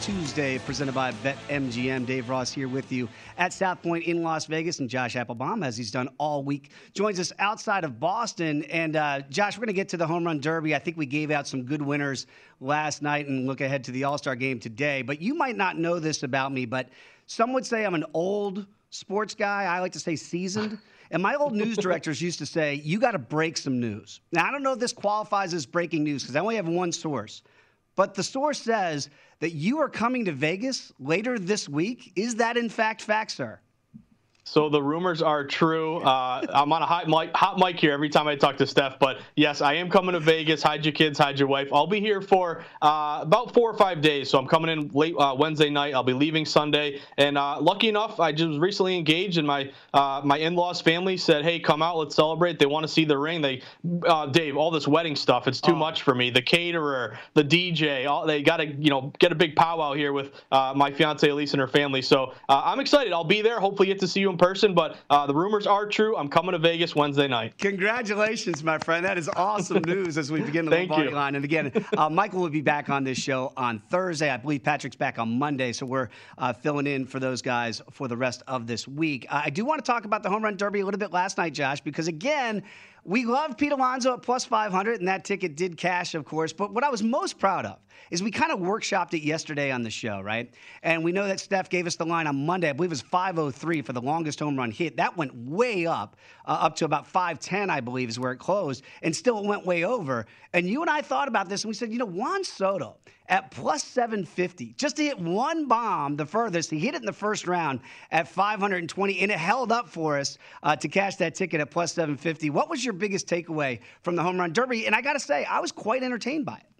Tuesday, presented by BetMGM. Dave Ross here with you at South Point in Las Vegas, and Josh Applebaum, as he's done all week, joins us outside of Boston. And uh, Josh, we're going to get to the home run derby. I think we gave out some good winners last night, and look ahead to the All Star game today. But you might not know this about me, but some would say I'm an old sports guy. I like to say seasoned. And my old news directors used to say, you got to break some news. Now, I don't know if this qualifies as breaking news because I only have one source. But the source says that you are coming to Vegas later this week. Is that in fact fact, sir? So the rumors are true. Uh, I'm on a hot mic, hot mic here every time I talk to Steph. But yes, I am coming to Vegas. Hide your kids, hide your wife. I'll be here for uh, about four or five days. So I'm coming in late uh, Wednesday night. I'll be leaving Sunday. And uh, lucky enough, I just recently engaged, and my uh, my in-laws family said, "Hey, come out, let's celebrate." They want to see the ring. They, uh, Dave, all this wedding stuff, it's too oh. much for me. The caterer, the DJ, all, they got to you know get a big powwow here with my fiance Elise and her family. So I'm excited. I'll be there. Hopefully, get to see you in person, but uh, the rumors are true. I'm coming to Vegas Wednesday night. Congratulations, my friend. That is awesome news as we begin the Thank Lombardi you. line. And again, uh, Michael will be back on this show on Thursday. I believe Patrick's back on Monday, so we're uh, filling in for those guys for the rest of this week. I do want to talk about the home run derby a little bit last night, Josh, because again, we love Pete Alonso at plus 500, and that ticket did cash, of course. But what I was most proud of is we kind of workshopped it yesterday on the show, right? And we know that Steph gave us the line on Monday. I believe it was 503 for the longest home run hit. That went way up, uh, up to about 510, I believe, is where it closed, and still it went way over. And you and I thought about this, and we said, you know, Juan Soto at plus 750, just to hit one bomb the furthest. He hit it in the first round at 520, and it held up for us uh, to cash that ticket at plus 750. What was your biggest takeaway from the home run derby? And I got to say, I was quite entertained by it.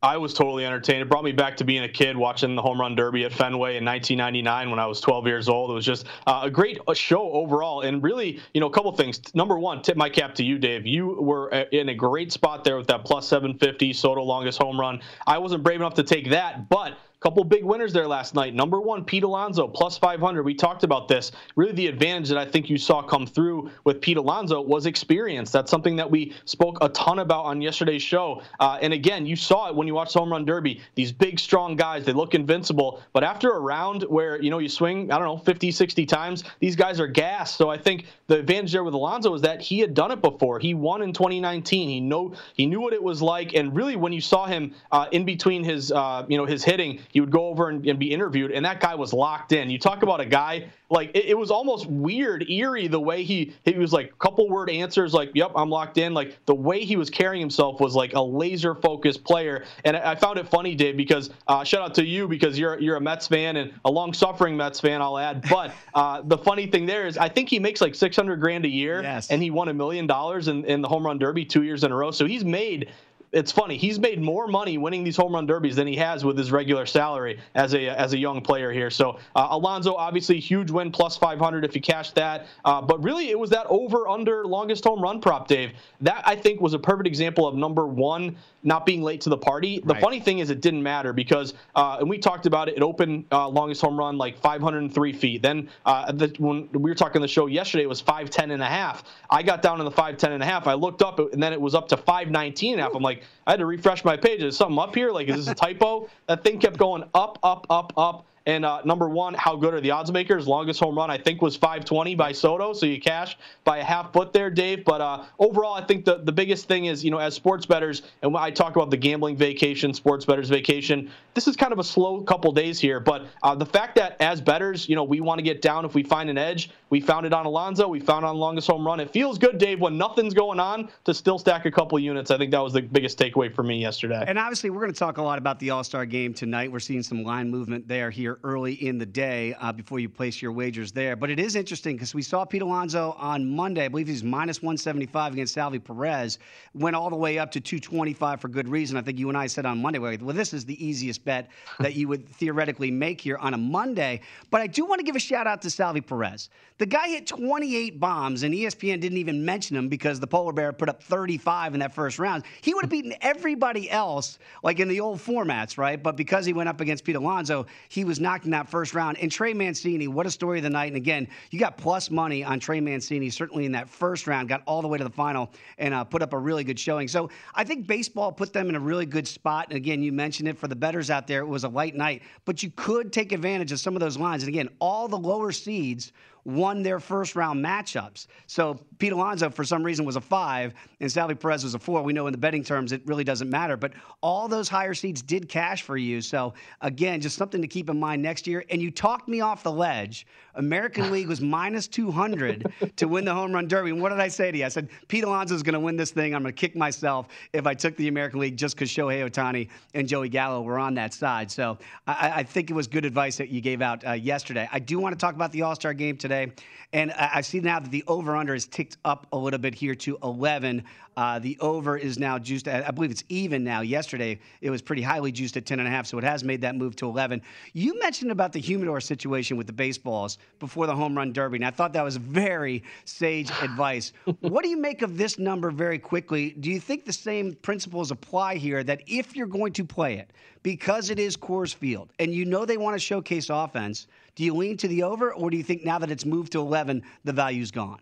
I was totally entertained. It brought me back to being a kid watching the home run derby at Fenway in 1999 when I was 12 years old. It was just uh, a great uh, show overall. And really, you know, a couple things. Number one, tip my cap to you, Dave. You were uh, in a great spot there with that plus 750 Soto longest home run. I wasn't brave enough to take that, but Couple big winners there last night. Number one, Pete Alonso, plus 500. We talked about this. Really, the advantage that I think you saw come through with Pete Alonso was experience. That's something that we spoke a ton about on yesterday's show. Uh, and again, you saw it when you watched Home Run Derby. These big, strong guys, they look invincible. But after a round where, you know, you swing, I don't know, 50, 60 times, these guys are gassed. So I think the advantage there with Alonso is that he had done it before. He won in 2019. He know he knew what it was like. And really, when you saw him uh, in between his, uh, you know, his hitting, he would go over and, and, be interviewed, and that guy was locked in. You talk about a guy like it, it, was almost weird, eerie the way he he was like couple word answers, like "Yep, I'm locked in." Like the way he was carrying himself was like a laser focused player, and I, I found it funny, Dave, because uh, shout out to you because you're you're a Mets fan and a long suffering Mets fan, I'll add. But uh, the funny thing there is, I think he makes like 600 grand a year, yes. and he won a million dollars in in the home run derby two years in a row. So he's made it's funny. He's made more money winning these home run derbies than he has with his regular salary as a as a young player here. So uh, Alonso, obviously, huge win, plus 500 if you cash that. Uh, but really, it was that over under longest home run prop, Dave. That I think was a perfect example of number one not being late to the party. The right. funny thing is, it didn't matter because, uh, and we talked about it. It opened uh, longest home run like 503 feet. Then uh, the, when we were talking the show yesterday, it was 510 and a half. I got down in the 510 and a half. I looked up, and then it was up to 519 and a half. I'm like like I had to refresh my page. Is something up here? Like is this a typo? that thing kept going up, up, up, up. And uh, number one, how good are the odds makers? Longest home run, I think, was 520 by Soto. So you cash by a half foot there, Dave. But uh, overall, I think the, the biggest thing is, you know, as sports bettors, and when I talk about the gambling vacation, sports bettors vacation, this is kind of a slow couple days here. But uh, the fact that as bettors, you know, we want to get down if we find an edge. We found it on Alonso. We found on longest home run. It feels good, Dave, when nothing's going on to still stack a couple units. I think that was the biggest takeaway for me yesterday. And obviously, we're going to talk a lot about the All Star game tonight. We're seeing some line movement there here early in the day uh, before you place your wagers there. But it is interesting because we saw Pete Alonso on Monday. I believe he's minus 175 against Salvy Perez. Went all the way up to 225 for good reason. I think you and I said on Monday, well, this is the easiest bet that you would theoretically make here on a Monday. But I do want to give a shout out to Salvy Perez. The guy hit 28 bombs, and ESPN didn't even mention him because the Polar Bear put up 35 in that first round. He would have beaten everybody else, like in the old formats, right? But because he went up against Pete Alonso, he was knocked in that first round. And Trey Mancini, what a story of the night. And again, you got plus money on Trey Mancini, certainly in that first round, got all the way to the final and uh, put up a really good showing. So I think baseball put them in a really good spot. And again, you mentioned it for the betters out there, it was a light night, but you could take advantage of some of those lines. And again, all the lower seeds won their first round matchups. So Pete Alonso, for some reason, was a five, and Salvy Perez was a four. We know in the betting terms it really doesn't matter, but all those higher seeds did cash for you. So again, just something to keep in mind next year. And you talked me off the ledge. American League was minus 200 to win the home run derby. And what did I say to you? I said, Pete Alonso is going to win this thing. I'm going to kick myself if I took the American League just because Shohei Ohtani and Joey Gallo were on that side. So I, I think it was good advice that you gave out uh, yesterday. I do want to talk about the All Star game today. And I see now that the over under has ticked up a little bit here to 11. Uh, the over is now juiced, I believe it's even now. Yesterday, it was pretty highly juiced at 10.5, so it has made that move to 11. You mentioned about the humidor situation with the baseballs before the home run derby, and I thought that was very sage advice. what do you make of this number very quickly? Do you think the same principles apply here that if you're going to play it, because it is Coors Field, and you know they want to showcase offense, do you lean to the over, or do you think now that it's moved to 11, the value's gone?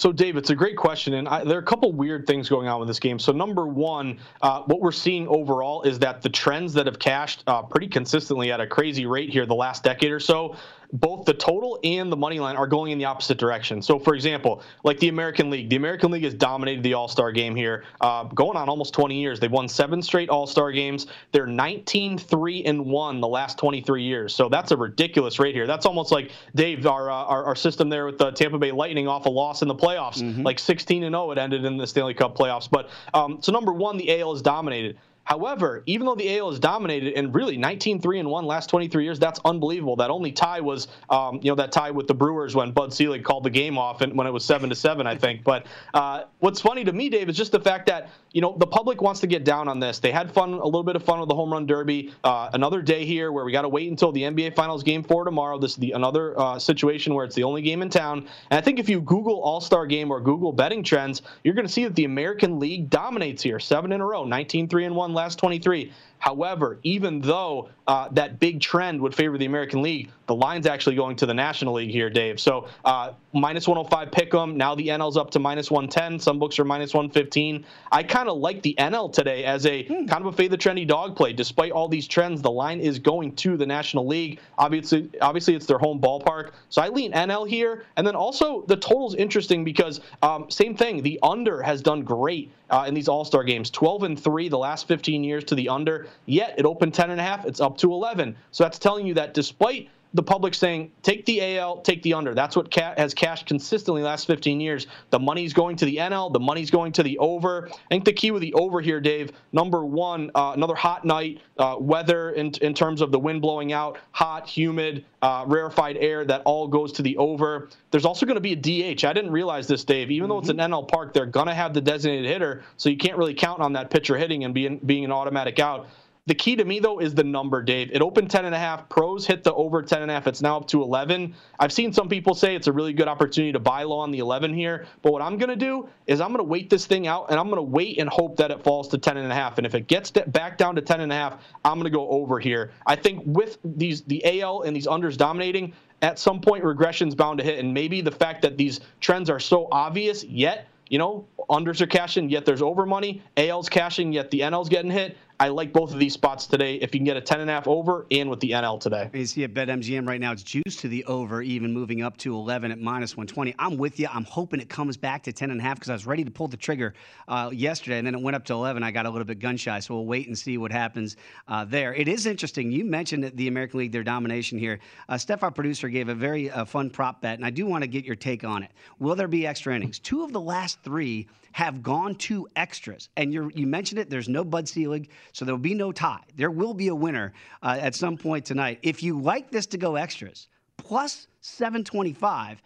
So, Dave, it's a great question, and I, there are a couple weird things going on with this game. So, number one, uh, what we're seeing overall is that the trends that have cashed uh, pretty consistently at a crazy rate here the last decade or so both the total and the money line are going in the opposite direction. So, for example, like the American League, the American League has dominated the All Star game here, uh, going on almost 20 years. They've won seven straight All Star games. They're 19 3 and 1 the last 23 years. So that's a ridiculous rate here. That's almost like Dave, our uh, our, our, system there with the Tampa Bay Lightning off a loss in the playoffs, mm-hmm. like 16 and 0. It ended in the Stanley Cup playoffs. But um, so number one, the AL is dominated. However, even though the AL is dominated and really 19-3 and 1 last 23 years, that's unbelievable. That only tie was, um, you know, that tie with the Brewers when Bud Selig called the game off and when it was seven to seven, I think. But uh, what's funny to me, Dave, is just the fact that you know the public wants to get down on this. They had fun, a little bit of fun with the home run derby. Uh, another day here where we got to wait until the NBA Finals game four tomorrow. This is the another uh, situation where it's the only game in town. And I think if you Google All Star Game or Google betting trends, you're going to see that the American League dominates here, seven in a row, 19-3 and one last 23. However, even though uh, that big trend would favor the American League, the line's actually going to the National League here, Dave. So uh, minus 105 pick 'em. Now the NL's up to minus 110. Some books are minus 115. I kind of like the NL today as a hmm. kind of a fade the trendy dog play. Despite all these trends, the line is going to the National League. Obviously, obviously it's their home ballpark. So I lean NL here. And then also the total's interesting because um, same thing. The under has done great uh, in these All Star games. 12 and three the last 15 years to the under. Yet it opened 10 and a half. It's up to 11. So that's telling you that despite the public saying take the AL, take the under. That's what ca- has cashed consistently last 15 years. The money's going to the NL, the money's going to the over. I think the key with the over here, Dave. Number one, uh, another hot night, uh, weather in in terms of the wind blowing out, hot, humid, uh, rarefied air. That all goes to the over. There's also going to be a DH. I didn't realize this, Dave. Even mm-hmm. though it's an mm-hmm. NL park, they're going to have the designated hitter, so you can't really count on that pitcher hitting and being being an automatic out. The key to me, though, is the number, Dave. It opened 10.5. Pros hit the over 10.5. It's now up to 11. I've seen some people say it's a really good opportunity to buy low on the 11 here. But what I'm going to do is I'm going to wait this thing out, and I'm going to wait and hope that it falls to 10.5. And a half. And if it gets back down to 10.5, I'm going to go over here. I think with these the AL and these unders dominating, at some point regression's bound to hit. And maybe the fact that these trends are so obvious yet – you know, unders are cashing, yet there's over money. AL's cashing, yet the NL's getting hit. I like both of these spots today. If you can get a 10.5 over and with the NL today. You see at BetMGM right now, it's juiced to the over, even moving up to 11 at minus 120. I'm with you. I'm hoping it comes back to 10.5 because I was ready to pull the trigger uh, yesterday, and then it went up to 11. I got a little bit gun shy, so we'll wait and see what happens uh, there. It is interesting. You mentioned the American League, their domination here. Uh, Steph, our producer, gave a very uh, fun prop bet, and I do want to get your take on it. Will there be extra innings? Two of the last three have gone to extras. And you mentioned it, there's no Bud Selig, so there will be no tie. There will be a winner uh, at some point tonight. If you like this to go extras, plus 725,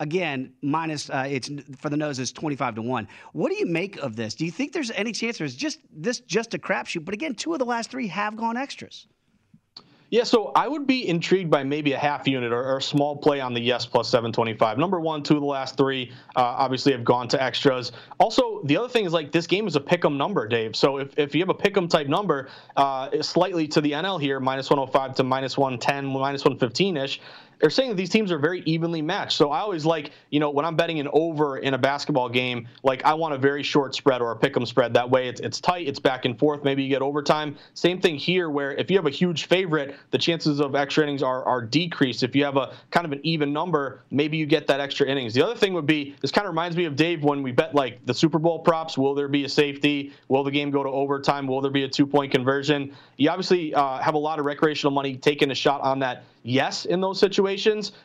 again, minus uh, it's for the nose is 25 to 1. What do you make of this? Do you think there's any chance there's just this just a crapshoot? But again, two of the last three have gone extras. Yeah, so I would be intrigued by maybe a half unit or, or, a small play on the yes plus 725. Number one, two of the last three uh, obviously have gone to extras. Also, the other thing is like this game is a pick 'em number, Dave. So if, if you have a pick 'em type number, uh, slightly to the NL here, minus 105 to minus 110, minus 115 ish, they're saying that these teams are very evenly matched. So I always like, you know, when I'm betting an over in a basketball game, like I want a very short spread or a pick 'em spread. That way it's, it's tight, it's back and forth. Maybe you get overtime. Same thing here, where if you have a huge favorite, the chances of extra innings are, are decreased. If you have a kind of an even number, maybe you get that extra innings. The other thing would be this kind of reminds me of Dave when we bet like the Super Bowl props. Will there be a safety? Will the game go to overtime? Will there be a two point conversion? You obviously uh, have a lot of recreational money taking a shot on that yes in those situations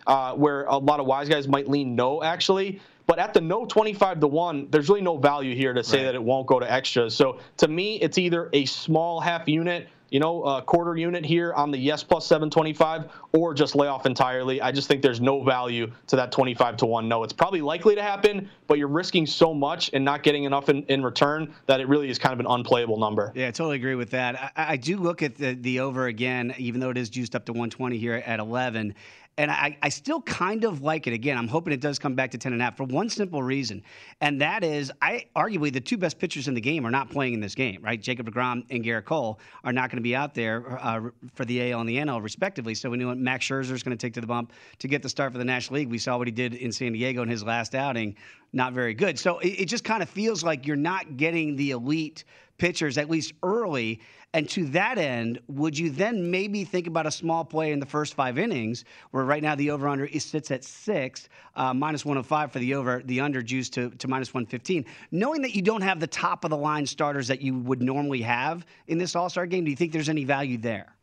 uh, where a lot of wise guys might lean no, actually. But at the no 25 to 1, there's really no value here to say right. that it won't go to extras. So to me, it's either a small half unit you know, a quarter unit here on the yes plus 725 or just lay off entirely. I just think there's no value to that 25 to 1 no. It's probably likely to happen, but you're risking so much and not getting enough in, in return that it really is kind of an unplayable number. Yeah, I totally agree with that. I, I do look at the, the over again, even though it is juiced up to 120 here at 11 and I, I still kind of like it. Again, I'm hoping it does come back to 10 and a half for one simple reason, and that is, I arguably the two best pitchers in the game are not playing in this game, right? Jacob Degrom and Gerrit Cole are not going to be out there uh, for the AL and the NL respectively. So we know Max Scherzer is going to take to the bump to get the start for the National League. We saw what he did in San Diego in his last outing, not very good. So it, it just kind of feels like you're not getting the elite pitchers at least early. And to that end, would you then maybe think about a small play in the first five innings, where right now the over under sits at six, uh, minus 105 for the over, the under juice to, to minus 115, knowing that you don't have the top of the line starters that you would normally have in this All Star game? Do you think there's any value there?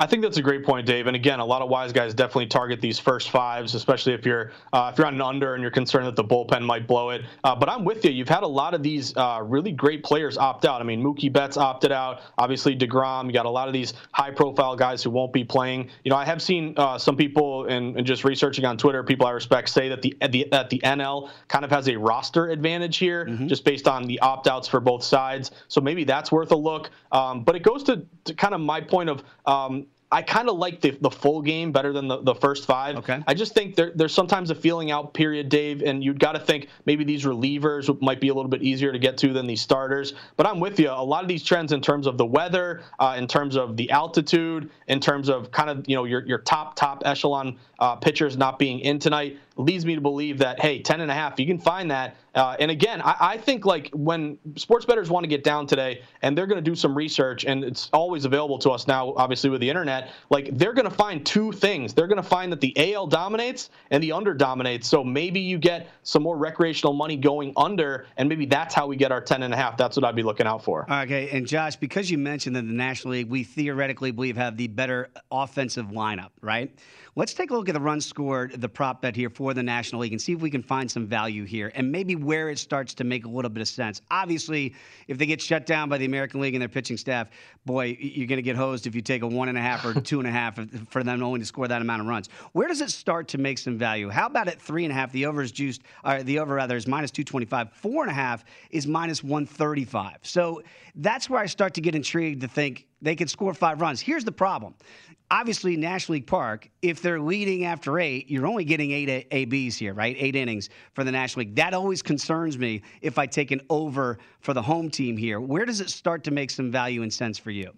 I think that's a great point, Dave. And again, a lot of wise guys definitely target these first fives, especially if you're uh, if you're on an under and you're concerned that the bullpen might blow it. Uh, but I'm with you. You've had a lot of these uh, really great players opt out. I mean, Mookie Betts opted out. Obviously, Degrom. You got a lot of these high-profile guys who won't be playing. You know, I have seen uh, some people and, and, just researching on Twitter, people I respect say that the, the that the NL kind of has a roster advantage here, mm-hmm. just based on the opt-outs for both sides. So maybe that's worth a look. Um, but it goes to, to kind of my point of um, I kind of like the, the full game better than the, the first five. Okay. I just think there, there's sometimes a feeling out period, Dave, and you've got to think maybe these relievers might be a little bit easier to get to than these starters. But I'm with you. A lot of these trends in terms of the weather, uh, in terms of the altitude, in terms of kind of you know your your top top echelon uh, pitchers not being in tonight leads me to believe that hey, ten and a half, you can find that. Uh, and again, I, I, think like when sports bettors want to get down today, and they're going to do some research, and it's always available to us now, obviously with the internet. Like they're going to find two things. They're going to find that the AL dominates and the under dominates. So maybe you get some more recreational money going under, and maybe that's how we get our ten and a half. That's what I'd be looking out for. Okay, and Josh, because you mentioned that the National League, we theoretically believe have the better offensive lineup, right? Let's take a look at the runs scored, the prop bet here for the National League, and see if we can find some value here and maybe where it starts to make a little bit of sense. Obviously, if they get shut down by the American League and their pitching staff, boy, you're going to get hosed if you take a one and a half or two and a half for them only to score that amount of runs. Where does it start to make some value? How about at three and a half? The over is juiced, or the over rather is minus 225. Four and a half is minus 135. So that's where I start to get intrigued to think they could score five runs. Here's the problem obviously National League Park, if they're leading after eight, you're only getting eight ABs here, right? Eight innings for the National League. That always concerns me if I take an over for the home team here. Where does it start to make some value and sense for you?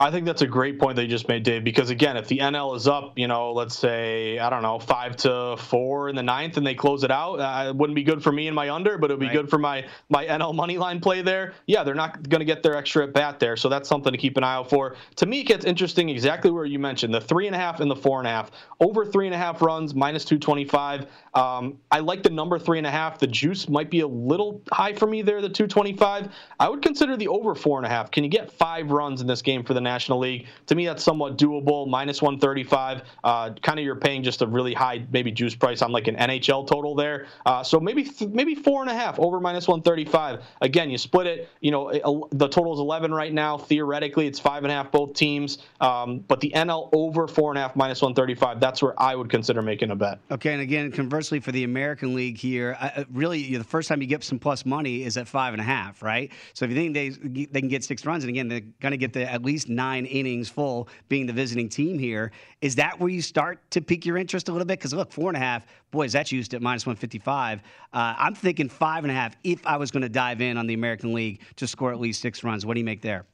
I think that's a great point they just made, Dave, because again, if the NL is up, you know, let's say, I don't know, five to four in the ninth and they close it out, uh, it wouldn't be good for me and my under, but it would be right. good for my, my NL money line play there. Yeah, they're not going to get their extra at bat there. So that's something to keep an eye out for. To me, it gets interesting exactly where you mentioned the three and a half and the four and a half. Over three and a half runs, minus 225. Um, I like the number three and a half. The juice might be a little high for me there, the 225. I would consider the over four and a half. Can you get five runs in this game for the National League. To me, that's somewhat doable. Minus 135. Uh, kind of you're paying just a really high maybe juice price on like an NHL total there. Uh, so maybe th- maybe four and a half over minus 135. Again, you split it. You know the total is 11 right now. Theoretically, it's five and a half both teams. Um, but the NL over four and a half minus 135. That's where I would consider making a bet. Okay, and again, conversely for the American League here, uh, really you know, the first time you get some plus money is at five and a half, right? So if you think they they can get six runs, and again they're going to get the at least nine innings full, being the visiting team here. Is that where you start to pique your interest a little bit? Because look, four and a half, boys, that's used at minus 155. Uh, I'm thinking five and a half if I was going to dive in on the American League to score at least six runs. What do you make there?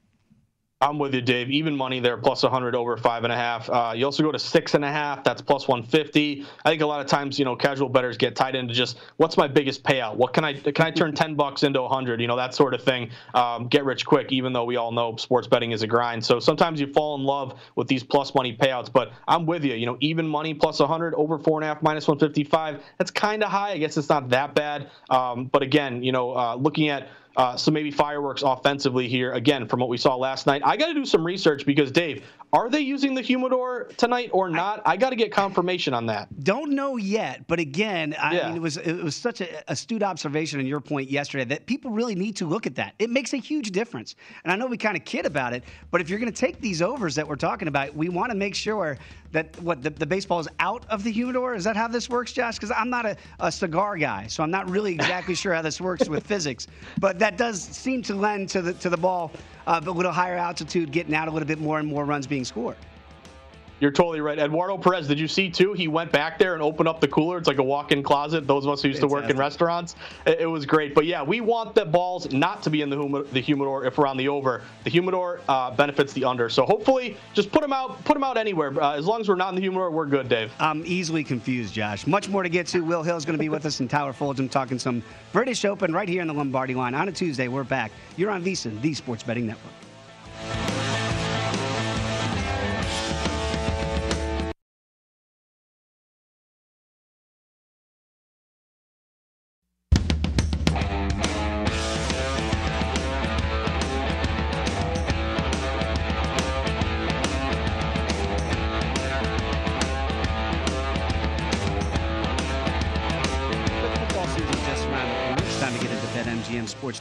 I'm with you, Dave. Even money there, plus 100 over five and a half. Uh, you also go to six and a half. That's plus 150. I think a lot of times, you know, casual bettors get tied into just what's my biggest payout? What can I can I turn 10 bucks into 100? You know, that sort of thing. Um, get rich quick. Even though we all know sports betting is a grind, so sometimes you fall in love with these plus money payouts. But I'm with you. You know, even money plus 100 over four and a half minus 155. That's kind of high. I guess it's not that bad. Um, but again, you know, uh, looking at uh, so maybe fireworks offensively here again from what we saw last night. I got to do some research because Dave, are they using the humidor tonight or not? I, I got to get confirmation on that. Don't know yet, but again, I yeah. mean, it was it was such an astute observation on your point yesterday that people really need to look at that. It makes a huge difference, and I know we kind of kid about it, but if you're going to take these overs that we're talking about, we want to make sure that what the, the baseball is out of the humidor. Is that how this works, Josh? Because I'm not a, a cigar guy, so I'm not really exactly sure how this works with physics, but that does seem to lend to the to the ball uh, a little higher altitude, getting out a little bit more and more runs being scored. You're totally right. Eduardo Perez, did you see too? He went back there and opened up the cooler. It's like a walk-in closet. Those of us who used Fantastic. to work in restaurants, it, it, was great. But yeah, we want the balls not to be in the, hum- the humidor if we're on the over. The humidor uh, benefits the under. So hopefully, just put them out. Put them out anywhere. Uh, as long as we're not in the humidor, we're good, Dave. I'm easily confused, Josh. Much more to get to. Will Hill is going to be with us in Tower Fulgham talking some British Open right here in the Lombardi line on a Tuesday. We're back. You're on VSiN, the Sports Betting Network.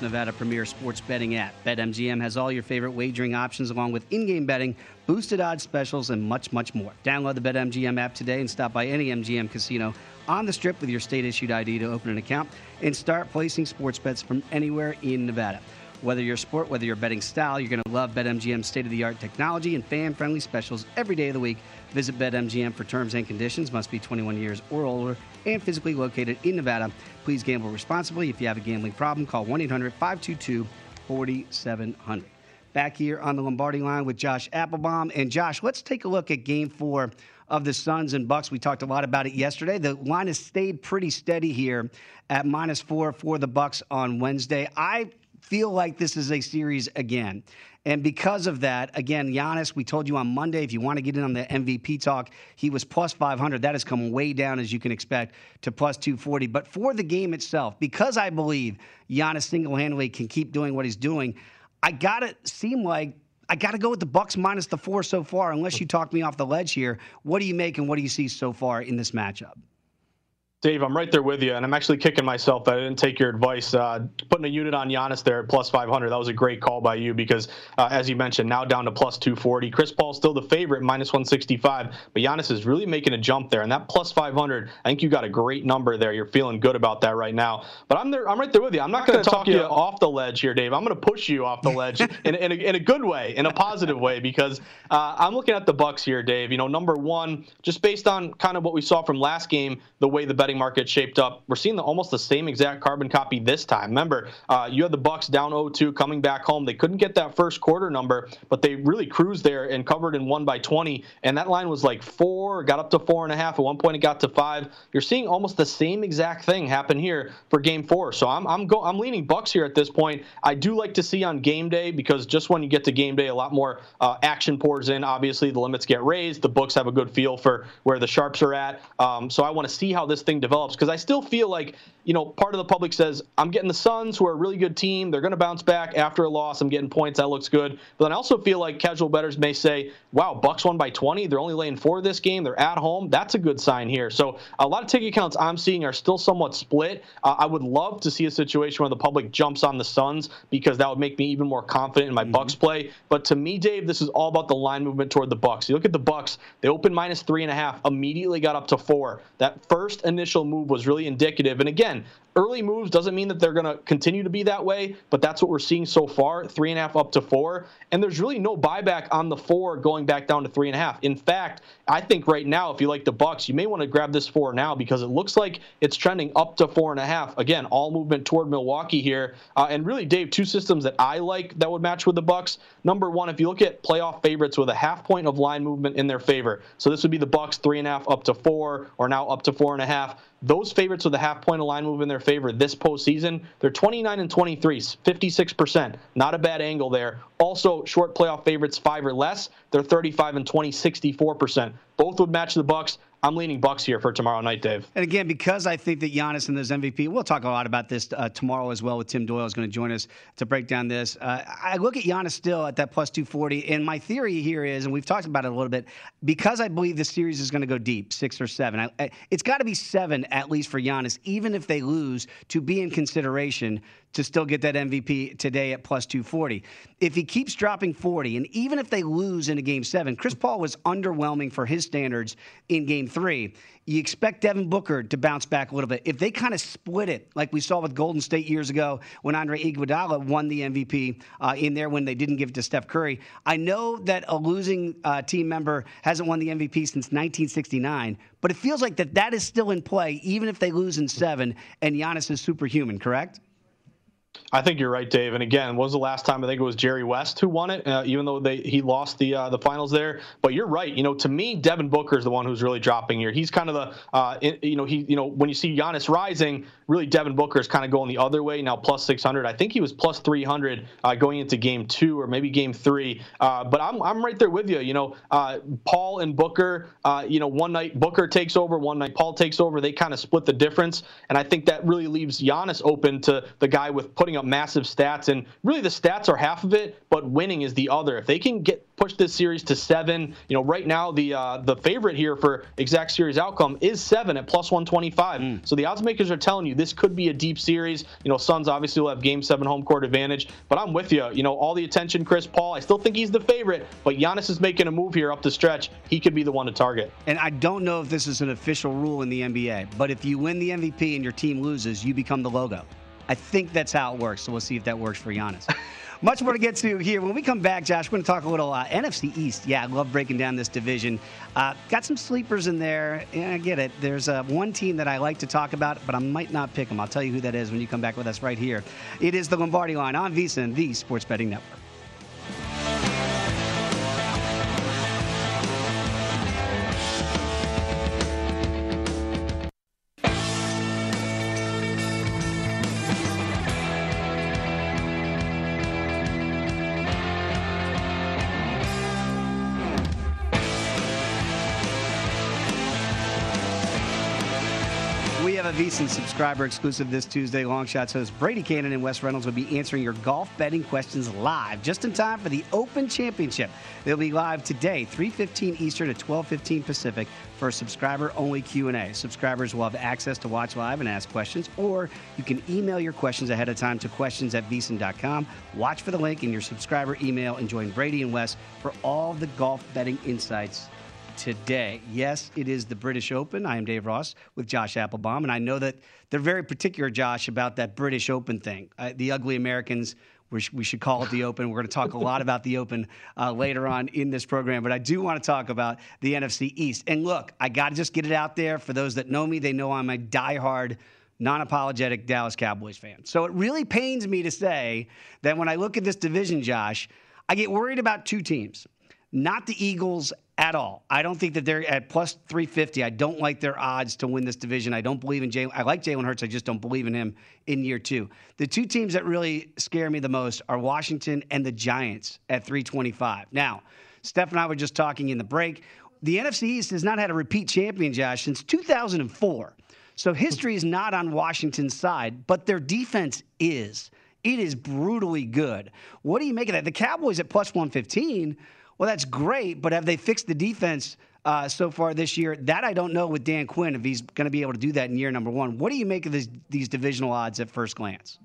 Nevada premier sports betting app. BetMGM has all your favorite wagering options along with in-game betting, boosted odds specials, and much, much more. Download the BetMGM app today and stop by any MGM casino on the strip with your state-issued ID to open an account and start placing sports bets from anywhere in Nevada. Whether you're sport, whether you're betting style, you're going to love BetMGM's state-of-the-art technology and fan-friendly specials every day of the week. Visit BetMGM for terms and conditions. Must be 21 years or older and physically located in Nevada. Please gamble responsibly. If you have a gambling problem, call 1 800 522 4700. Back here on the Lombardi line with Josh Applebaum. And Josh, let's take a look at game four of the Suns and Bucks. We talked a lot about it yesterday. The line has stayed pretty steady here at minus four for the Bucks on Wednesday. I feel like this is a series again. And because of that, again, Giannis, we told you on Monday, if you want to get in on the MVP talk, he was plus 500. That has come way down, as you can expect, to plus 240. But for the game itself, because I believe Giannis single handedly can keep doing what he's doing, I got to seem like I got to go with the Bucks minus the four so far, unless you talk me off the ledge here. What do you make and what do you see so far in this matchup? Dave, I'm right there with you, and I'm actually kicking myself that I didn't take your advice. Uh, putting a unit on Giannis there at plus 500, that was a great call by you because, uh, as you mentioned, now down to plus 240. Chris Paul's still the favorite, minus 165, but Giannis is really making a jump there, and that plus 500, I think you got a great number there. You're feeling good about that right now. But I'm there, I'm right there with you. I'm not going to talk you off the ledge here, Dave. I'm going to push you off the ledge in, in, a, in a good way, in a positive way, because uh, I'm looking at the Bucks here, Dave. You know, number one, just based on kind of what we saw from last game, the way the betting betting market shaped up. We're seeing the, almost the same exact carbon copy this time. Remember, uh, you had the Bucks down 0-2 coming back home. They couldn't get that first quarter number, but they really cruised there and covered and won by 20. And that line was like four, got up to four and a half. At one point, it got to five. You're seeing almost the same exact thing happen here for Game Four. So I'm I'm go I'm leaning Bucks here at this point. I do like to see on game day because just when you get to game day, a lot more uh, action pours in. Obviously, the limits get raised. The books have a good feel for where the sharps are at. Um, so I want to see how this thing develops because I still feel like you know part of the public says I'm getting the Suns, who are a really good team. They're going to bounce back after a loss. I'm getting points. That looks good. But then I also feel like casual bettors may say, "Wow, Bucks won by 20. They're only laying four this game. They're at home. That's a good sign here." So a lot of ticket counts I'm seeing are still somewhat split. Uh, I would love to see a situation where the public jumps on the Suns because that would make me even more confident in my mm-hmm. Bucks play. But to me, Dave, this is all about the line movement toward the Bucks. You look at the Bucks; they opened minus three and a half, immediately got up to four. That first initial move was really indicative. And again, early moves doesn't mean that they're going to continue to be that way, but that's what we're seeing so far three and a half up to four. And there's really no buyback on the four going back down to three and a half. In fact, I think right now, if you like the Bucks, you may want to grab this four now because it looks like it's trending up to four and a half. Again, all movement toward Milwaukee here. Uh, and really, Dave, two systems that I like that would match with the Bucks. Number one, if you look at playoff favorites with a half point of line movement in their favor, so this would be the Bucks three and a half up to four, or now up to four and a half. Those favorites with a half point of line move in their favor this postseason, they're 29 and 23, 56%. Not a bad angle there. Also, short playoff favorites five or less, they're 35 and 20, 64%. Both would match the Bucks. I'm leaning Bucks here for tomorrow night, Dave. And again, because I think that Giannis and those MVP, we'll talk a lot about this uh, tomorrow as well. With Tim Doyle is going to join us to break down this. Uh, I look at Giannis still at that plus 240, and my theory here is, and we've talked about it a little bit, because I believe the series is going to go deep, six or seven. I, it's got to be seven at least for Giannis, even if they lose, to be in consideration to still get that MVP today at plus 240. If he keeps dropping 40, and even if they lose in a game seven, Chris Paul was underwhelming for his standards in game three. You expect Devin Booker to bounce back a little bit. If they kind of split it, like we saw with Golden State years ago when Andre Iguodala won the MVP uh, in there when they didn't give it to Steph Curry, I know that a losing uh, team member hasn't won the MVP since 1969, but it feels like that that is still in play, even if they lose in seven and Giannis is superhuman, correct? I think you're right, Dave. And again, was the last time I think it was Jerry West who won it, uh, even though they he lost the uh, the finals there. But you're right. You know, to me, Devin Booker is the one who's really dropping here. He's kind of the uh, you know he you know when you see Giannis rising, really Devin Booker is kind of going the other way now, plus 600. I think he was plus 300 uh, going into game two or maybe game three. Uh, but I'm I'm right there with you. You know, uh, Paul and Booker. you know, one night Booker takes over, one night Paul takes over. They kind of split the difference, and I think that really leaves Giannis open to the guy with putting up massive stats. And really, the stats are half of it, but winning is the other. If they can get push this series to seven, you know, right now the uh, the favorite here for exact series outcome is seven at plus 125. Mm. So the odds makers are telling you this could be a deep series. You know, Suns obviously will have game seven home court advantage, but I'm with you. You know, all the attention, Chris Paul. I still think he's the favorite, but Giannis is making a move here up the stretch. He could be the one to target. And I don't know if this is an official rule in the NBA, but if you win the MVP and your team loses, you become the logo. I think that's how it works. So we'll see if that works for Giannis. Much more to get to here. When we come back, Josh, we're going to talk a little uh, NFC East. Yeah, I love breaking down this division. Uh, got some sleepers in there. Yeah, I get it. There's uh, one team that I like to talk about, but I might not pick them. I'll tell you who that is when you come back with us right here. It is the Lombardi line on VSiN, the Sports Betting Network. VSiN subscriber exclusive this Tuesday. Longshots host Brady Kannon and Wes Reynolds will be answering your golf betting questions live just in time for the Open Championship. They'll be live today, 3:15 Eastern to 12:15 Pacific for a subscriber-only Q&A. Subscribers will have access to watch live and ask questions, or you can email your questions ahead of time to questions at VSiN.com. Watch for the link in your subscriber email and join Brady and Wes for all the golf betting insights today. Yes, it is the British Open. I am Dave Ross with Josh Applebaum, and I know that they're very particular, Josh, about that British Open thing. Uh, the ugly Americans we, sh- we should call it the Open. We're going to talk a lot about the Open uh, later on in this program, but I do want to talk about the NFC East. And look, I got to just get it out there. For those that know me, they know I'm a diehard non apologetic Dallas Cowboys fan. So it really pains me to say that when I look at this division, Josh, I get worried about two teams. Not the Eagles at all. I don't think that they're at plus 350. I don't like their odds to win this division. I don't believe in Jalen. I like Jalen Hurts. I just don't believe in him in year two. The two teams that really scare me the most are Washington and the Giants at 325. Now, Steph and I were just talking in the break. The NFC East has not had a repeat champion, Josh, since 2004. So history is not on Washington's side, but their defense is. It is brutally good. What do you make of that? The Cowboys at plus 115 well, that's great, but have they fixed the defense uh, so far this year? That I don't know with Dan Quinn if he's going to be able to do that in year number one. What do you make of this, these divisional odds at first glance?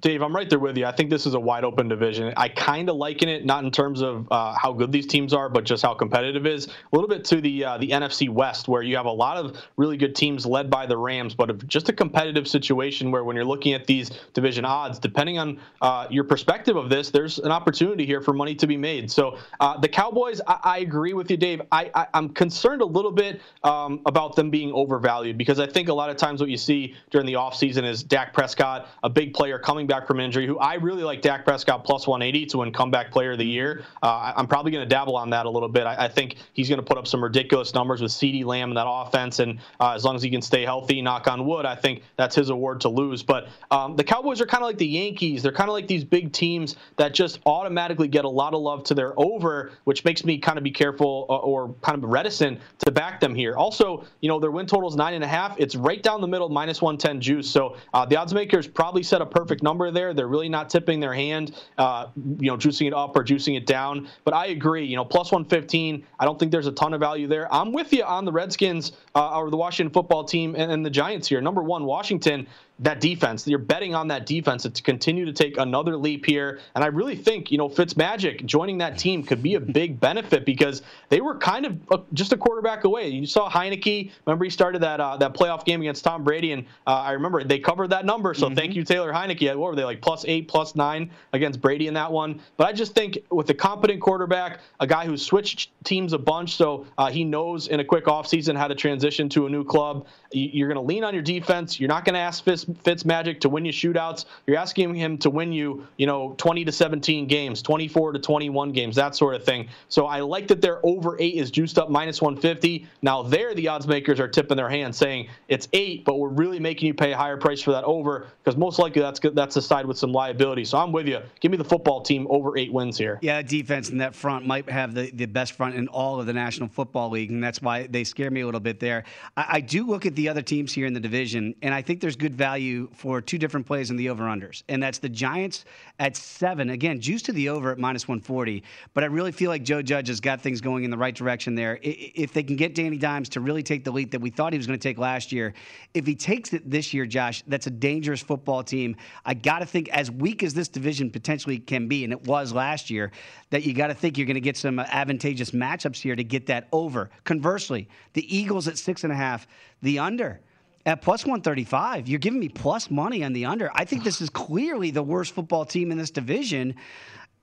Dave, I'm right there with you. I think this is a wide open division. I kind of liken it, not in terms of uh, how good these teams are, but just how competitive it is. A little bit to the uh, the NFC West, where you have a lot of really good teams led by the Rams, but just a competitive situation where when you're looking at these division odds, depending on uh, your perspective of this, there's an opportunity here for money to be made. So uh, the Cowboys, I, I, agree with you, Dave. I, am concerned a little bit um, about them being overvalued because I think a lot of times what you see during the offseason is Dak Prescott, a big player coming coming back from injury, who I really like Dak Prescott plus 180 to win comeback player of the year. Uh, I'm probably going to dabble on that a little bit. I, I think he's going to put up some ridiculous numbers with CeeDee Lamb in that offense. And uh, as long as he can stay healthy, knock on wood, I think that's his award to lose. But um, the Cowboys are kind of like the Yankees. They're kind of like these big teams that just automatically get a lot of love to their over, which makes me kind of be careful or, uh, or kind of reticent to back them here. Also, you know, their win total is nine and a half. It's right down the middle, minus 110 juice. So uh, the odds makers probably set a perfect number number there. They're really not tipping their hand, uh, you know, juicing it up or juicing it down. But I agree, you know, plus 115. I don't think there's a ton of value there. I'm with you on the Redskins uh, or the Washington football team and, and the Giants here. Number one, Washington that defense. You're betting on that defense to continue to take another leap here. And I really think, you know, Fitzmagic joining that team could be a big benefit because they were kind of just a quarterback away. You saw Heinicke. Remember, he started that uh, that playoff game against Tom Brady, and uh, I remember they covered that number. So mm-hmm. thank you, Taylor Heinicke. What were they like plus eight, plus nine against Brady in that one? But I just think with a competent quarterback, a guy who's switched teams a bunch, so uh, he knows in a quick offseason how to transition to a new club. You're going to lean on your defense. You're not going to ask Fitz Fitz Magic to win you shootouts. You're asking him to win you, you know, 20 to 17 games, 24 to 21 games, that sort of thing. So I like that their over eight is juiced up minus 150. Now there, the odds makers are tipping their hand, saying it's eight, but we're really making you pay a higher price for that over because most likely that's that's the side with some liability. So I'm with you. Give me the football team over eight wins here. Yeah, defense in that front might have the, the best front in all of the National Football League, and that's why they scare me a little bit there. I, I do look at the other teams here in the division, and I think there's good value value for two different plays in the over unders, and that's the Giants at seven. Again, juice to the over at minus 140. But I really feel like Joe Judge has got things going in the right direction there. If they can get Danny Dimes to really take the leap that we thought he was going to take last year, if he takes it this year, Josh, that's a dangerous football team. I got to think, as weak as this division potentially can be, and it was last year, that you got to think you're going to get some advantageous matchups here to get that over. Conversely, the Eagles at six and a half, the under at plus 135. You're giving me plus money on the under. I think this is clearly the worst football team in this division.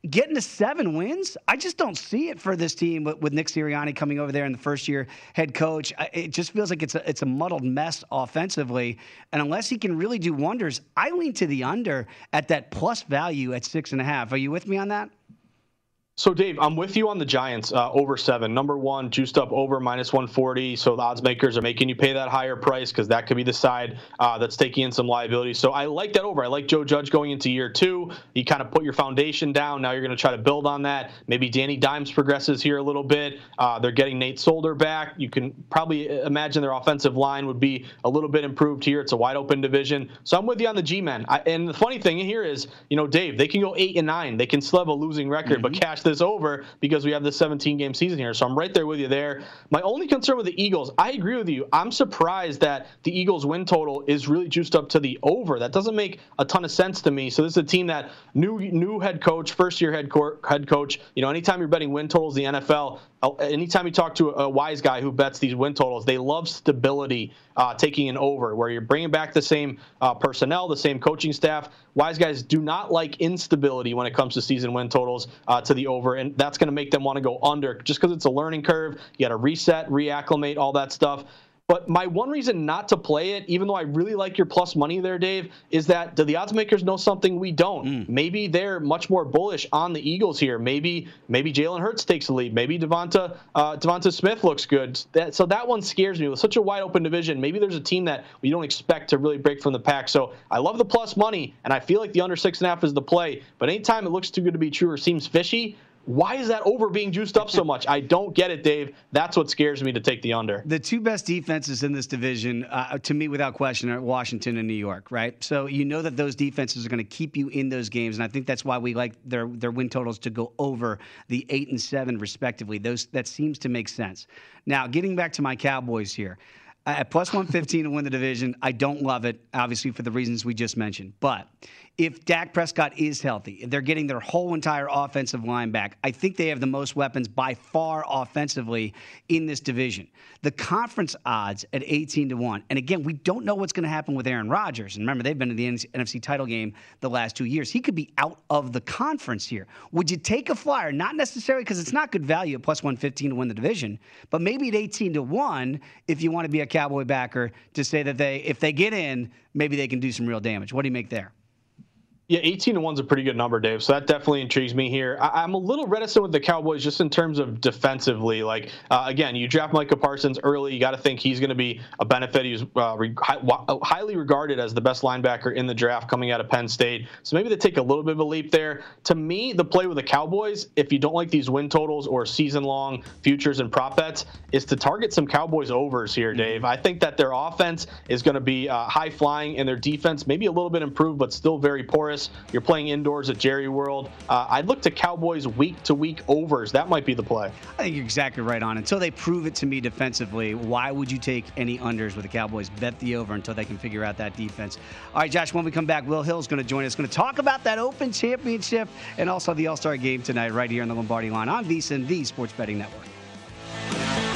Getting to seven wins, I just don't see it for this team with, with Nick Sirianni coming over there in the first year head coach. It just feels like it's a, it's a muddled mess offensively. And unless he can really do wonders, I lean to the under at that plus value at six and a half. Are you with me on that? So, Dave, I'm with you on the Giants uh, over seven. Number one, juiced up over minus 140. So the odds makers are making you pay that higher price because that could be the side uh, that's taking in some liability. So I like that over. I like Joe Judge going into year two. You kind of put your foundation down. Now you're going to try to build on that. Maybe Danny Dimes progresses here a little bit. Uh, they're getting Nate Solder back. You can probably imagine their offensive line would be a little bit improved here. It's a wide open division. So I'm with you on the G men. And the funny thing here is, you know, Dave, they can go eight and nine. They can still have a losing record, mm-hmm. but cash this over because we have this 17 game season here. So I'm right there with you there. My only concern with the Eagles, I agree with you. I'm surprised that the Eagles win total is really juiced up to the over. That doesn't make a ton of sense to me. So this is a team that new new head coach, first year head, co- head coach. You know, anytime you're betting win totals the NFL, anytime you talk to a, wise guy who bets these win totals, they love stability uh, taking an over, where you're bringing back the same uh, personnel, the same coaching staff. Wise guys do not like instability when it comes to season win totals uh, to the over, and that's going to make them want to go under just because it's a learning curve. You got to reset, reacclimate, all that stuff. But my one reason not to play it, even though I really like your plus money there, Dave, is that do the odds makers know something we don't? Mm. Maybe they're much more bullish on the Eagles here. Maybe maybe Jalen Hurts takes the lead. Maybe Devonta uh, Devonta Smith looks good. That, so that one scares me. With such a wide open division, maybe there's a team that we don't expect to really break from the pack. So I love the plus money, and I feel like the under six and a half is the play. But anytime it looks too good to be true or seems fishy, why is that over being juiced up so much? I don't get it, Dave. That's what scares me to take the under. The two best defenses in this division, uh, to me, without question, are Washington and New York, right? So you know that those defenses are going to keep you in those games, and I think that's why we like their their win totals to go over the eight and seven, respectively. Those that seems to make sense. Now, getting back to my Cowboys here. At plus 115 to win the division, I don't love it, obviously, for the reasons we just mentioned. But if Dak Prescott is healthy, they're getting their whole entire offensive line back. I think they have the most weapons by far offensively in this division. The conference odds at 18 to 1. And again, we don't know what's going to happen with Aaron Rodgers. And remember, they've been in the NFC title game the last two years. He could be out of the conference here. Would you take a flyer? Not necessarily because it's not good value at plus 115 to win the division, but maybe at 18 to 1 if you want to be a Cowboy backer to say that they, if they get in, maybe they can do some real damage. What do you make there? Yeah, 18 to 1 is a pretty good number, Dave. So that definitely intrigues me here. I- am a little reticent with the Cowboys just in terms of defensively. Like, uh, again, you draft Micah Parsons early. You got to think he's going to be a benefit. He's uh, re- uh, highly regarded as the best linebacker in the draft coming out of Penn State. So maybe they take a little bit of a leap there. To me, the play with the Cowboys, if you don't like these win totals or season long futures and prop bets, is to target some Cowboys overs here, Dave. Mm-hmm. I think that their offense is going to be uh, high flying and their defense maybe a little bit improved, but still very porous. You're playing indoors at Jerry World. Uh, I'd look to Cowboys week to week overs. That might be the play. I think you're exactly right on. Until they prove it to me defensively, why would you take any unders with the Cowboys? Bet the over until they can figure out that defense. All right, Josh, when we come back, Will Hill's going to join us. Going to talk about that Open Championship and also the All Star game tonight, right here on the Lombardi line on VSiN, the Sports Betting Network.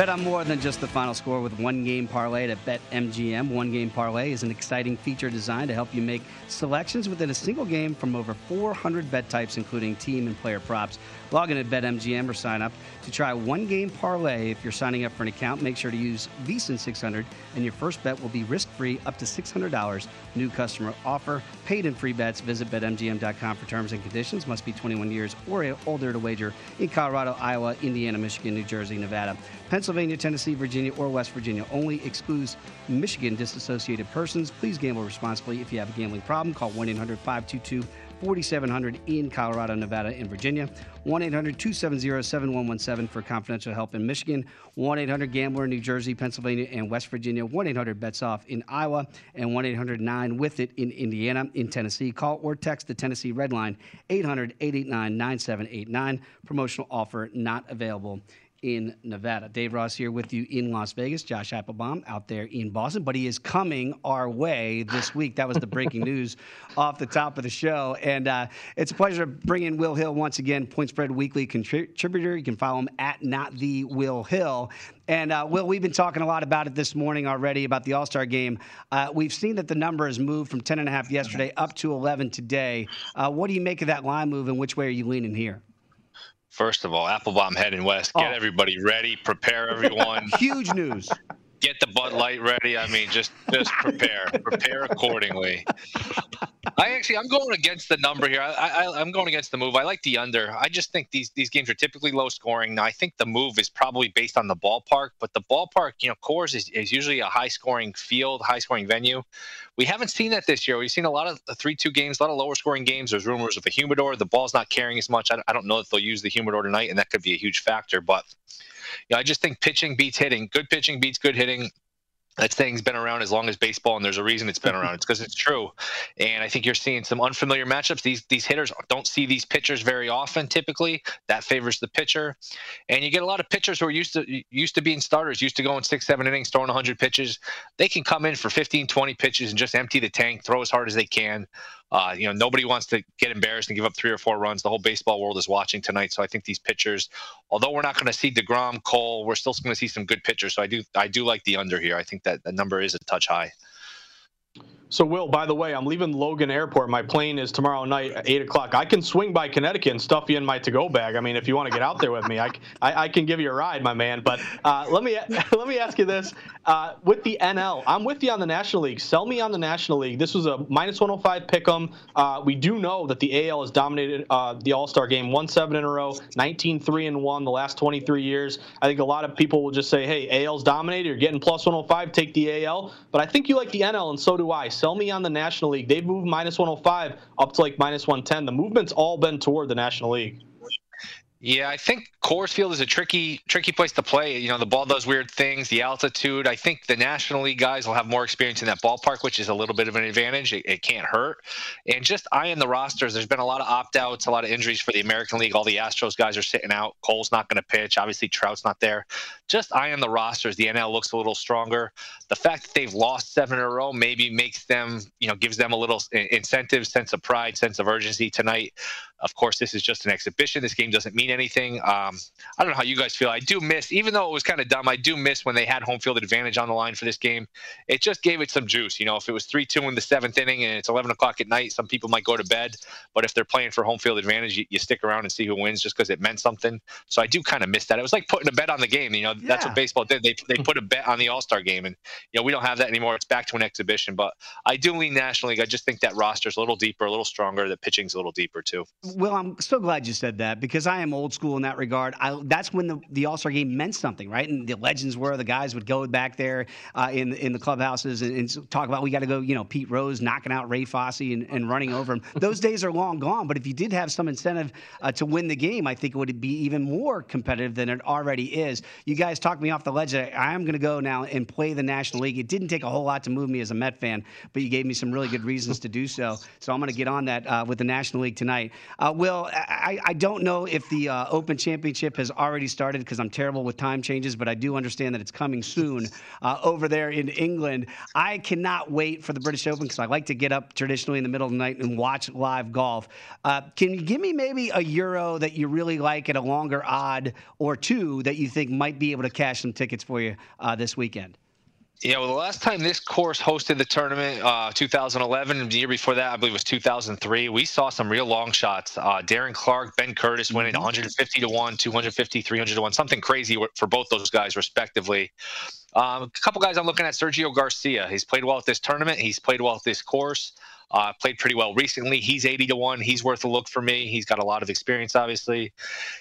Bet on more than just the final score with one game parlay at BetMGM. One game parlay is an exciting feature designed to help you make selections within a single game from over 400 bet types, including team and player props. Log in at BetMGM or sign up to try one game parlay. If you're signing up for an account, make sure to use VSiN 600, and your first bet will be risk free up to $600. New customer offer, paid and free bets. Visit BetMGM.com for terms and conditions. Must be 21 years or older to wager in Colorado, Iowa, Indiana, Michigan, New Jersey, Nevada. Pennsylvania, Tennessee, Virginia, or West Virginia only excludes Michigan disassociated persons. Please gamble responsibly. If you have a gambling problem, call 1 800 522 4700 in Colorado, Nevada, and Virginia. 1 800 270 7117 for confidential help in Michigan. 1 800 Gambler in New Jersey, Pennsylvania, and West Virginia. 1 800 Bets Off in Iowa. And 1 800 9 with it in Indiana. In Tennessee, call or text the Tennessee Red Line 800 889 9789. Promotional offer not available in Nevada. Dave Ross here with you in Las Vegas. Josh Applebaum out there in Boston, but he is coming our way this week. That was the breaking news off the top of the show. And uh, it's a pleasure to bring in Will Hill once again, Point Spread Weekly contributor. You can follow him at not the Will Hill. And uh, Will, we've been talking a lot about it this morning already about the All Star game. Uh, we've seen that the number has moved from 10 and a half yesterday up to 11 today. Uh, what do you make of that line move, and which way are you leaning here? First of all, Applebaum heading west. Get oh. everybody ready. Prepare everyone. Huge news. Get the Bud Light ready. I mean, just just prepare. prepare accordingly. I actually I'm going against the number here. I, I I'm going against the move. I like the under. I just think these these games are typically low scoring. Now I think the move is probably based on the ballpark, but the ballpark, you know, Coors is, is usually a high scoring field, high scoring venue. We haven't seen that this year. We've seen a lot of uh, three two games, a lot of lower scoring games. There's rumors of a humidor. The ball's not carrying as much. I, I don't know if they'll use the humidor tonight, and that could be a huge factor. But you know, I just think pitching beats hitting. Good pitching beats good hitting that thing's been around as long as baseball, and there's a reason it's been around. It's because it's true. And I think you're seeing some unfamiliar matchups. These these hitters don't see these pitchers very often. Typically, that favors the pitcher, and you get a lot of pitchers who are used to used to being starters, used to going six, seven innings, throwing 100 pitches. They can come in for 15, 20 pitches and just empty the tank, throw as hard as they can. Uh, you know, nobody wants to get embarrassed and give up three or four runs. The whole baseball world is watching tonight, so I think these pitchers, although we're not going to see Degrom, Cole, we're still going to see some good pitchers. So I do, I do like the under here. I think that the number is a touch high. So, Will, by the way, I'm leaving Logan Airport. My plane is tomorrow night at 8 o'clock. I can swing by Connecticut and stuff you in my to go bag. I mean, if you want to get out there with me, I, I, I can give you a ride, my man. But uh, let, me, let me ask you this. Uh, with the NL, I'm with you on the National League. Sell me on the National League. This was a minus 105 pick 'em. Uh, we do know that the AL has dominated uh, the All Star game, won seven in a row, 19 3 and 1 the last 23 years. I think a lot of people will just say, hey, AL's dominated. You're getting plus 105, take the AL. But I think you like the NL, and so do I. Sell me on the National League. They've moved minus 105 up to like minus 110. The movement's all been toward the National League. Yeah, I think Coors Field is a tricky, tricky place to play. You know, the ball does weird things, the altitude. I think the National League guys will have more experience in that ballpark, which is a little bit of an advantage. It, it can't hurt. And just eyeing the rosters, there's been a lot of opt outs, a lot of injuries for the American League. All the Astros guys are sitting out. Cole's not going to pitch. Obviously, Trout's not there. Just eyeing the rosters, the NL looks a little stronger. The fact that they've lost seven in a row maybe makes them, you know, gives them a little incentive, sense of pride, sense of urgency tonight. Of course, this is just an exhibition. This game doesn't mean anything. Um, I don't know how you guys feel. I do miss, even though it was kind of dumb, I do miss when they had home field advantage on the line for this game. It just gave it some juice. You know, if it was 3 2 in the seventh inning and it's 11 o'clock at night, some people might go to bed. But if they're playing for home field advantage, you, you stick around and see who wins just because it meant something. So I do kind of miss that. It was like putting a bet on the game. You know, yeah. that's what baseball did. They, they put a bet on the All Star game. And, you know, we don't have that anymore. It's back to an exhibition. But I do lean National League. I just think that roster's a little deeper, a little stronger. The pitching's a little deeper, too. Well, I'm so glad you said that because I am old school in that regard. I, that's when the, the All Star game meant something, right? And the legends were the guys would go back there uh, in in the clubhouses and, and talk about we got to go, you know, Pete Rose knocking out Ray Fosse and, and running over him. Those days are long gone. But if you did have some incentive uh, to win the game, I think it would be even more competitive than it already is. You guys talked me off the ledge. I am going to go now and play the National League. It didn't take a whole lot to move me as a Met fan, but you gave me some really good reasons to do so. So I'm going to get on that uh, with the National League tonight. Uh, Will, I, I don't know if the uh, Open Championship has already started because I'm terrible with time changes, but I do understand that it's coming soon uh, over there in England. I cannot wait for the British Open because I like to get up traditionally in the middle of the night and watch live golf. Uh, can you give me maybe a Euro that you really like at a longer odd or two that you think might be able to cash some tickets for you uh, this weekend? Yeah, well, the last time this course hosted the tournament, uh, 2011, the year before that, I believe was 2003. We saw some real long shots. Uh, Darren Clarke, Ben Curtis winning mm-hmm. 150 to one, 250, 300 to one, something crazy for both those guys respectively. Um, a couple guys I'm looking at: Sergio Garcia. He's played well at this tournament. He's played well at this course. Uh, played pretty well recently. He's 80 to 1. He's worth a look for me. He's got a lot of experience, obviously.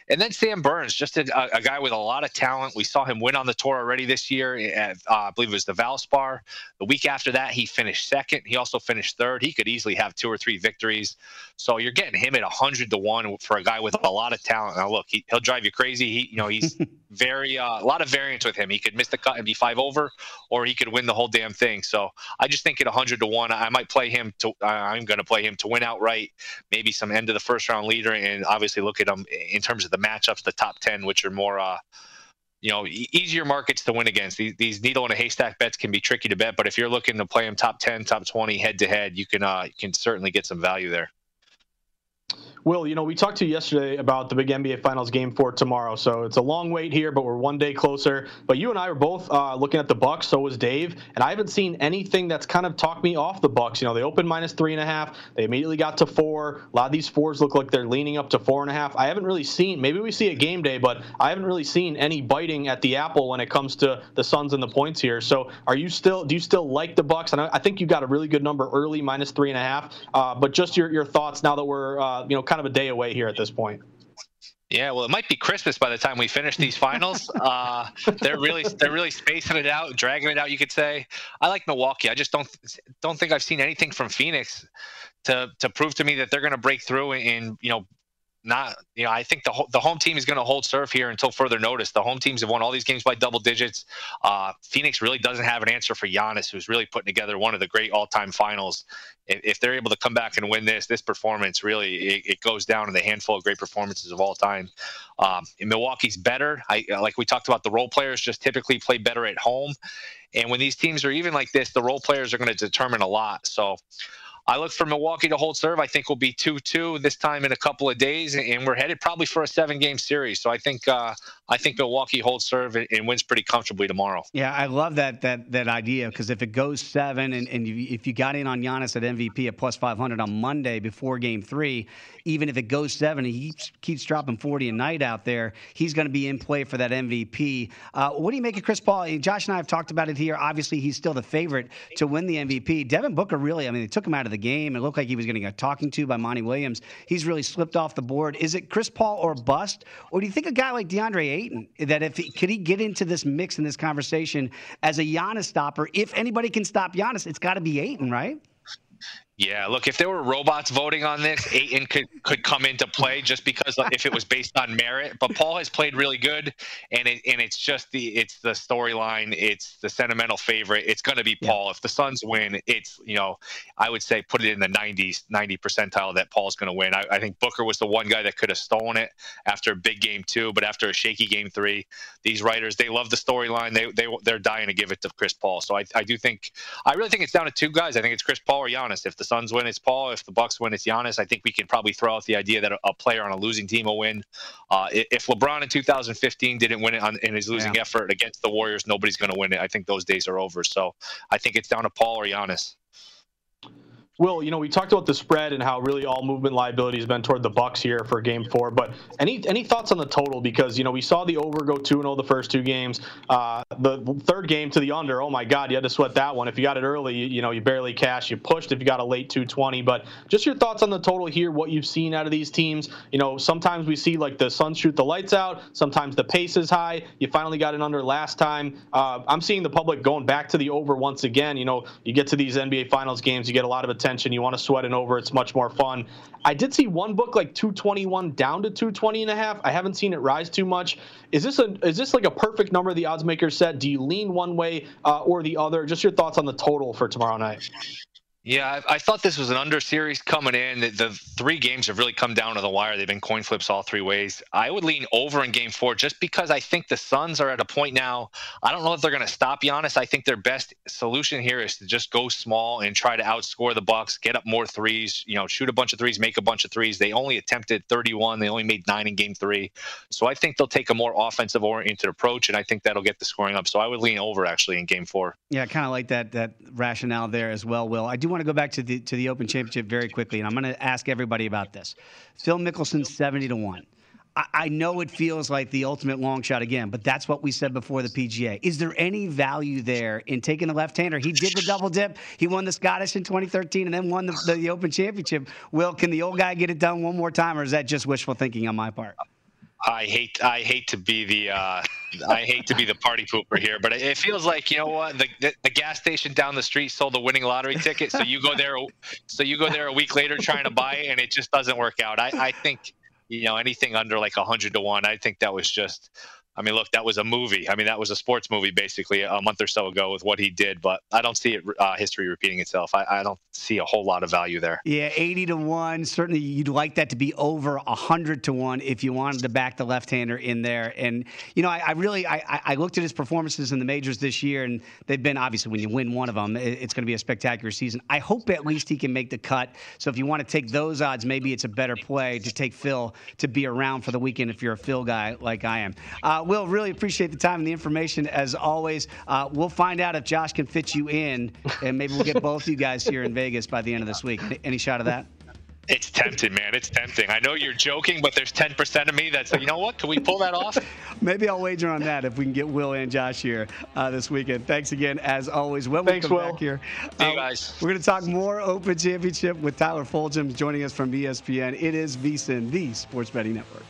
And then Sam Burns, just a, a guy with a lot of talent. We saw him win on the tour already this year. At, uh, I believe it was the Valspar. The week after that, he finished second. He also finished third. He could easily have two or three victories. So you're getting him at 100 to 1 for a guy with a lot of talent. Now, look, he, will drive you crazy. He, you know, he's very, uh, a lot of variance with him. He could miss the cut and be five over, or he could win the whole damn thing. So I just think at 100 to 1, I might play him to I'm going to play him to win outright, maybe some end of the first round leader, and obviously look at him in terms of the matchups, the top 10, which are more, uh, you know, easier markets to win against. These, these, needle in a haystack bets can be tricky to bet, but if you're looking to play them top 10, top 20 head to head, you can uh, you can certainly get some value there. Will, you know, we talked to you yesterday about the big NBA Finals game for tomorrow. So it's a long wait here, but we're one day closer. But you and I were both uh, looking at the Bucks. So was Dave, and I haven't seen anything that's kind of talked me off the Bucks. You know, they opened minus three and a half. They immediately got to four. A lot of these fours look like they're leaning up to four and a half. I haven't really seen. Maybe we see a game day, but I haven't really seen any biting at the apple when it comes to the Suns and the points here. So are you still? Do you still like the Bucks? And I, I think you got a really good number early, minus three and a half. Uh, but just your your thoughts now that we're uh, you know kind of a day away here at this point. Yeah, well, it might be Christmas by the time we finish these finals. Uh, they're really they're really spacing it out, dragging it out. You could say. I like Milwaukee. I just don't don't think I've seen anything from Phoenix to to prove to me that they're going to break through and you know not you know I think the the home team is going to hold serve here until further notice. The home teams have won all these games by double digits. Uh, Phoenix really doesn't have an answer for Giannis, who's really putting together one of the great all-time finals. If, if they're able to come back and win this, this performance really it, it, goes down in the handful of great performances of all time. Um, Milwaukee's better. I like we talked about the role players just typically play better at home, and when these teams are even like this, the role players are going to determine a lot. So. I look for Milwaukee to hold serve. I think we'll be 2 2 this time in a couple of days, and we're headed probably for a seven game series. So I think uh, I think Milwaukee holds serve and, and, wins pretty comfortably tomorrow. Yeah, I love that that that idea because if it goes seven and, and you, if you got in on Giannis at MVP at plus 500 on Monday before game three, even if it goes seven, and he keeps, dropping 40 a night out there, he's going to be in play for that MVP. Uh, what do you make of Chris Paul? Josh and I have talked about it here. Obviously, he's still the favorite to win the MVP. Devin Booker really, I mean, they took him out of the game. It looked like he was getting a talking to by Monty Williams. He's really slipped off the board. Is it Chris Paul or bust? Or do you think a guy like DeAndre That if he, could he get into this mix in this conversation as a Giannis stopper? If anybody can stop Giannis, it's got to be Ayton, right? Yeah, look, if there were robots voting on this, Ayton could, could come into play just because if it was based on merit. But Paul has played really good, and it, and it's just the it's the storyline, it's the sentimental favorite. It's going to be Paul. Yeah. If the Suns win, it's you know I would say put it in the 90s, 90 percentile that Paul's going to win. I, I, think Booker was the one guy that could have stolen it after a big game two, but after a shaky game three, these writers they love the storyline. They they they're dying to give it to Chris Paul. So I I do think I really think it's down to two guys. I think it's Chris Paul or Giannis. If the Suns win, it's Paul. If the Bucks win, it's Giannis. I think we can probably throw out the idea that a, player on a losing team will win. Uh, if LeBron in 2015 didn't win it on, in his losing yeah. effort against the Warriors, nobody's going to win it. I think those days are over. So I think it's down to Paul or Giannis. Will, you know, we talked about the spread and how really all movement liability has been toward the Bucks here for Game Four. But any any thoughts on the total? Because you know we saw the over go two and zero oh the first two games. Uh, the third game to the under. Oh my God, you had to sweat that one. If you got it early, you, you know you barely cashed. You pushed if you got a late two twenty. But just your thoughts on the total here. What you've seen out of these teams. You know, sometimes we see like the Suns shoot the lights out. Sometimes the pace is high. You finally got an under last time. Uh, I'm seeing the public going back to the over once again. You know, you get to these NBA Finals games, you get a lot of attention attention. You want to sweat it over. It's much more fun. I did see one book like 221 down to 220 and a half. I haven't seen it rise too much. Is this a is this like a perfect number the odds makers set? Do you lean one way uh, or the other? Just your thoughts on the total for tomorrow night. Yeah, I, I, thought this was an under series coming in. The, the, three games have really come down to the wire. They've been coin flips all three ways. I would lean over in game four just because I think the Suns are at a point now. I don't know if they're going to stop Giannis. I think their best solution here is to just go small and try to outscore the Bucks, get up more threes, you know, shoot a bunch of threes, make a bunch of threes. They only attempted 31. They only made nine in game three. So I think they'll take a more offensive oriented approach, and I think that'll get the scoring up. So I would lean over actually in game four. Yeah, kind of like that that rationale there as well, Will. I do want to go back to the to the Open Championship very quickly, and I'm going to ask everybody about this. Phil Mickelson, seventy to one. I, know it feels like the ultimate long shot again, but that's what we said before the PGA. Is there any value there in taking the left-hander? He did the double dip. He won the Scottish in 2013 and then won the, the, the Open Championship. Will, can the old guy get it done one more time, or is that just wishful thinking on my part? I hate I hate to be the uh, I hate to be the party pooper here, but it feels like you know what the, the, the gas station down the street sold a winning lottery ticket, so you go there so you go there a week later trying to buy it, and it just doesn't work out. I, I think you know anything under like hundred to one, I think that was just I mean, look, that was a movie. I mean, that was a sports movie basically a month or so ago with what he did. But I don't see it uh, history repeating itself. I, I, don't see a whole lot of value there. Yeah, eighty to one. Certainly, you'd like that to be over hundred to one if you wanted to back the left-hander in there. And you know, I, I really I, I, looked at his performances in the majors this year, and they've been obviously when you win one of them, it's going to be a spectacular season. I hope at least he can make the cut. So if you want to take those odds, maybe it's a better play to take Phil to be around for the weekend if you're a Phil guy like I am. Uh, Will, really appreciate the time and the information as always. Uh, we'll find out if Josh can fit you in, and maybe we'll get both you guys here in Vegas by the end of this week. Any shot of that? It's tempting, man. It's tempting. I know you're joking, but there's 10% of me that's, like, you know what? Can we pull that off? Maybe I'll wager on that if we can get Will and Josh here uh, this weekend. Thanks again, as always. When Thanks, we come Will. back here, See you uh, guys. We're going to talk more Open Championship with Tyler Fulghum joining us from ESPN. It is VSIN, the Sports Betting Network.